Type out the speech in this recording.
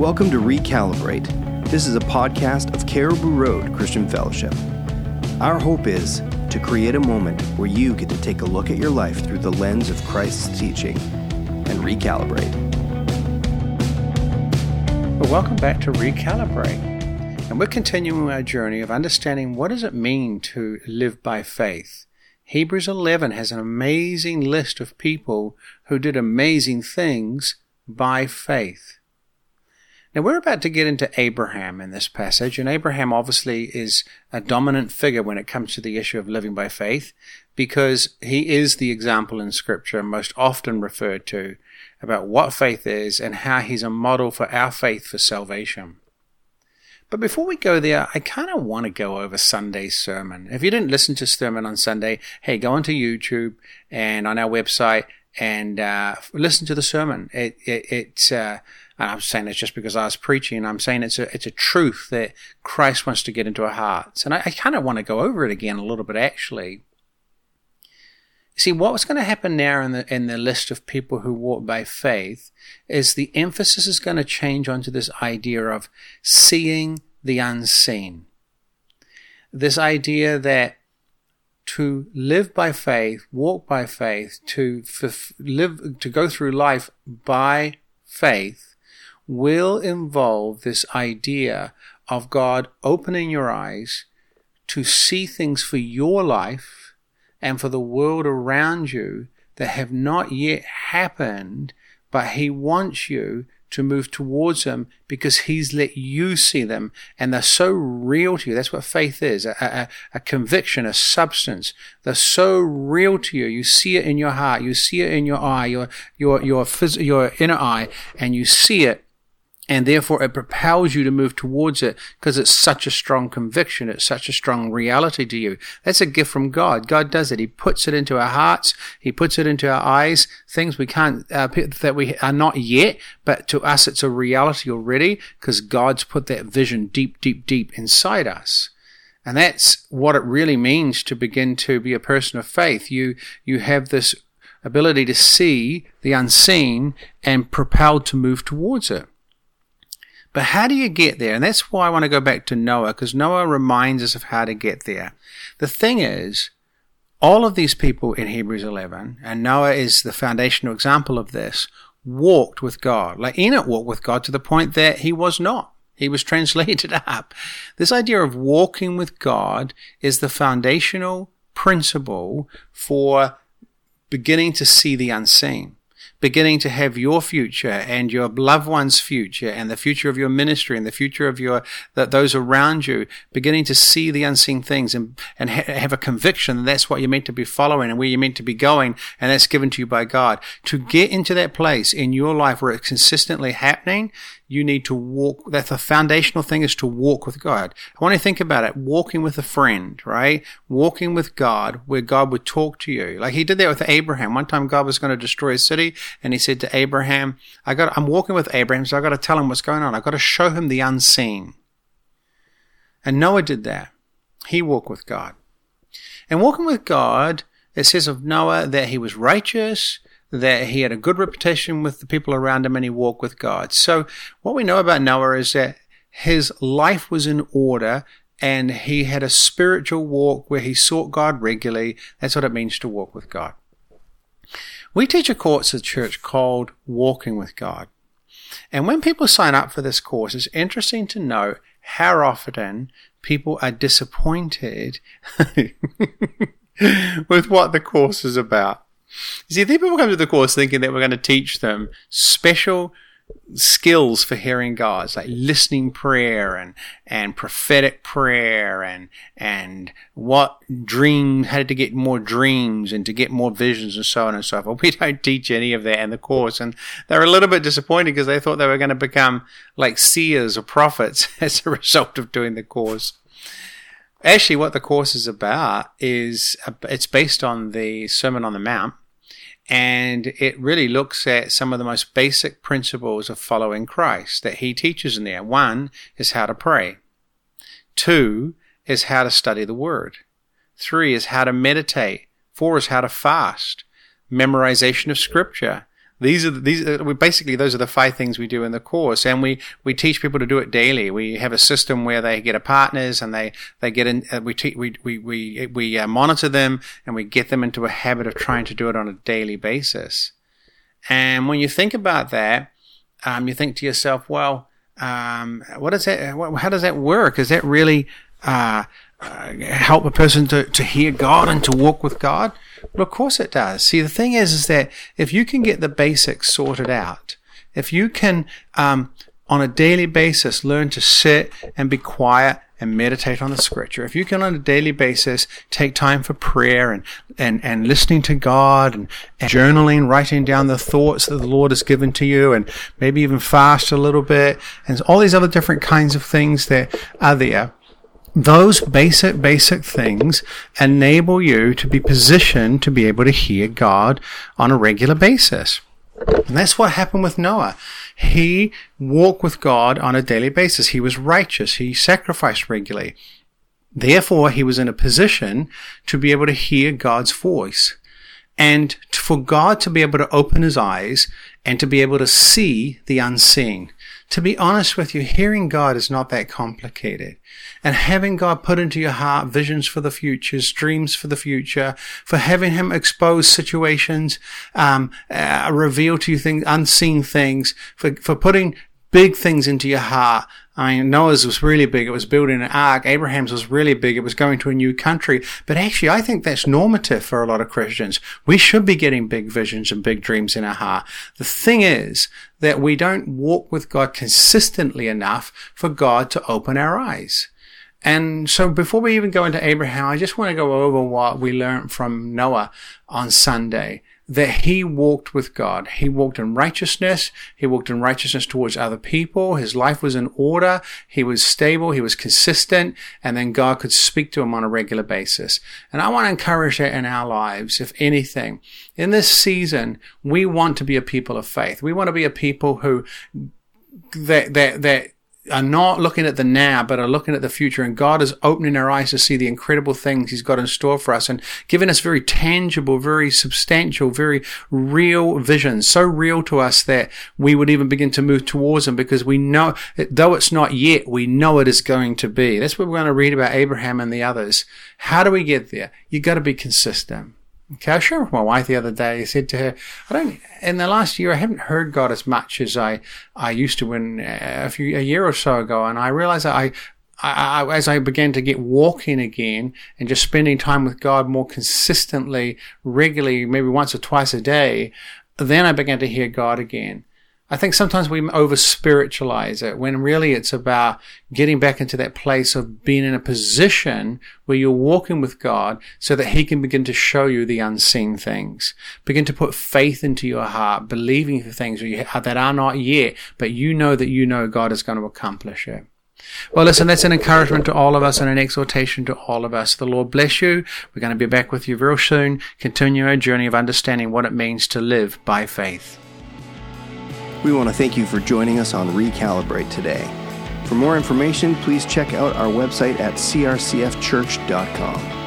Welcome to Recalibrate. This is a podcast of Cariboo Road Christian Fellowship. Our hope is to create a moment where you get to take a look at your life through the lens of Christ's teaching and recalibrate. Well, welcome back to Recalibrate. And we're continuing our journey of understanding what does it mean to live by faith. Hebrews 11 has an amazing list of people who did amazing things by faith. Now, we're about to get into Abraham in this passage, and Abraham obviously is a dominant figure when it comes to the issue of living by faith because he is the example in Scripture most often referred to about what faith is and how he's a model for our faith for salvation. But before we go there, I kind of want to go over Sunday's sermon. If you didn't listen to sermon on Sunday, hey, go onto YouTube and on our website and uh, listen to the sermon. It, it, it's uh, I'm saying this just because I was preaching. I'm saying it's a it's a truth that Christ wants to get into our hearts, and I, I kind of want to go over it again a little bit. Actually, see what's going to happen now in the in the list of people who walk by faith is the emphasis is going to change onto this idea of seeing the unseen. This idea that to live by faith, walk by faith, to live, to go through life by faith will involve this idea of God opening your eyes to see things for your life and for the world around you that have not yet happened, but He wants you to move towards them because He's let you see them and they're so real to you. That's what faith is a, a, a, conviction, a substance. They're so real to you. You see it in your heart, you see it in your eye, your, your, your, phys- your inner eye, and you see it and therefore it propels you to move towards it because it's such a strong conviction. It's such a strong reality to you. That's a gift from God. God does it. He puts it into our hearts. He puts it into our eyes. Things we can't, uh, that we are not yet, but to us it's a reality already because God's put that vision deep, deep, deep inside us. And that's what it really means to begin to be a person of faith. You, you have this ability to see the unseen and propelled to move towards it. But how do you get there? And that's why I want to go back to Noah, because Noah reminds us of how to get there. The thing is, all of these people in Hebrews 11, and Noah is the foundational example of this, walked with God. Like Enoch walked with God to the point that he was not. He was translated up. This idea of walking with God is the foundational principle for beginning to see the unseen beginning to have your future and your loved one's future and the future of your ministry and the future of your that those around you beginning to see the unseen things and and ha- have a conviction that that's what you're meant to be following and where you're meant to be going and that's given to you by God to get into that place in your life where it's consistently happening you need to walk. That's the foundational thing is to walk with God. I want to think about it. Walking with a friend, right? Walking with God where God would talk to you. Like he did that with Abraham. One time God was going to destroy a city and he said to Abraham, I got, I'm walking with Abraham, so I got to tell him what's going on. I got to show him the unseen. And Noah did that. He walked with God. And walking with God, it says of Noah that he was righteous, that he had a good reputation with the people around him and he walked with God. So what we know about Noah is that his life was in order and he had a spiritual walk where he sought God regularly. That's what it means to walk with God. We teach a course at church called Walking with God. And when people sign up for this course, it's interesting to know how often people are disappointed with what the course is about. You see, people come to the course thinking that we're going to teach them special skills for hearing God, it's like listening prayer and and prophetic prayer and and what dream how to get more dreams and to get more visions and so on and so forth. We don't teach any of that in the course, and they're a little bit disappointed because they thought they were going to become like seers or prophets as a result of doing the course. Actually, what the course is about is it's based on the Sermon on the Mount and it really looks at some of the most basic principles of following Christ that he teaches in there. One is how to pray. Two is how to study the Word. Three is how to meditate. Four is how to fast. Memorization of Scripture. These are these are, we basically those are the five things we do in the course, and we we teach people to do it daily. We have a system where they get a partners and they they get in. Uh, we te- we we we we uh, monitor them and we get them into a habit of trying to do it on a daily basis. And when you think about that, um, you think to yourself, well, um, what is that? How does that work? Is that really uh, uh, help a person to, to hear God and to walk with God? Well, of course it does. See, the thing is, is that if you can get the basics sorted out, if you can, um, on a daily basis, learn to sit and be quiet and meditate on the scripture, if you can on a daily basis take time for prayer and, and, and listening to God and, and journaling, writing down the thoughts that the Lord has given to you and maybe even fast a little bit and all these other different kinds of things that are there, those basic, basic things enable you to be positioned to be able to hear God on a regular basis. And that's what happened with Noah. He walked with God on a daily basis. He was righteous. He sacrificed regularly. Therefore, he was in a position to be able to hear God's voice and for God to be able to open his eyes and to be able to see the unseen. To be honest with you, hearing God is not that complicated. And having God put into your heart visions for the future, dreams for the future, for having Him expose situations, um, uh, reveal to you things, unseen things, for, for putting big things into your heart. I mean, Noah's was really big. It was building an ark. Abraham's was really big. It was going to a new country. But actually, I think that's normative for a lot of Christians. We should be getting big visions and big dreams in our heart. The thing is that we don't walk with God consistently enough for God to open our eyes. And so before we even go into Abraham, I just want to go over what we learned from Noah on Sunday that he walked with God. He walked in righteousness. He walked in righteousness towards other people. His life was in order. He was stable. He was consistent. And then God could speak to him on a regular basis. And I want to encourage that in our lives, if anything. In this season, we want to be a people of faith. We want to be a people who, that, that, that, are not looking at the now, but are looking at the future. And God is opening our eyes to see the incredible things He's got in store for us and giving us very tangible, very substantial, very real visions. So real to us that we would even begin to move towards them because we know, though it's not yet, we know it is going to be. That's what we're going to read about Abraham and the others. How do we get there? You've got to be consistent. Sharing with my wife the other day. I said to her, I don't, in the last year, I haven't heard God as much as I, I used to when uh, a few, a year or so ago. And I realized that I, I, I, as I began to get walking again and just spending time with God more consistently, regularly, maybe once or twice a day, then I began to hear God again. I think sometimes we over spiritualize it when really it's about getting back into that place of being in a position where you're walking with God so that He can begin to show you the unseen things. Begin to put faith into your heart, believing for things that are not yet, but you know that you know God is going to accomplish it. Well, listen, that's an encouragement to all of us and an exhortation to all of us. The Lord bless you. We're going to be back with you real soon, continue our journey of understanding what it means to live by faith. We want to thank you for joining us on Recalibrate today. For more information, please check out our website at crcfchurch.com.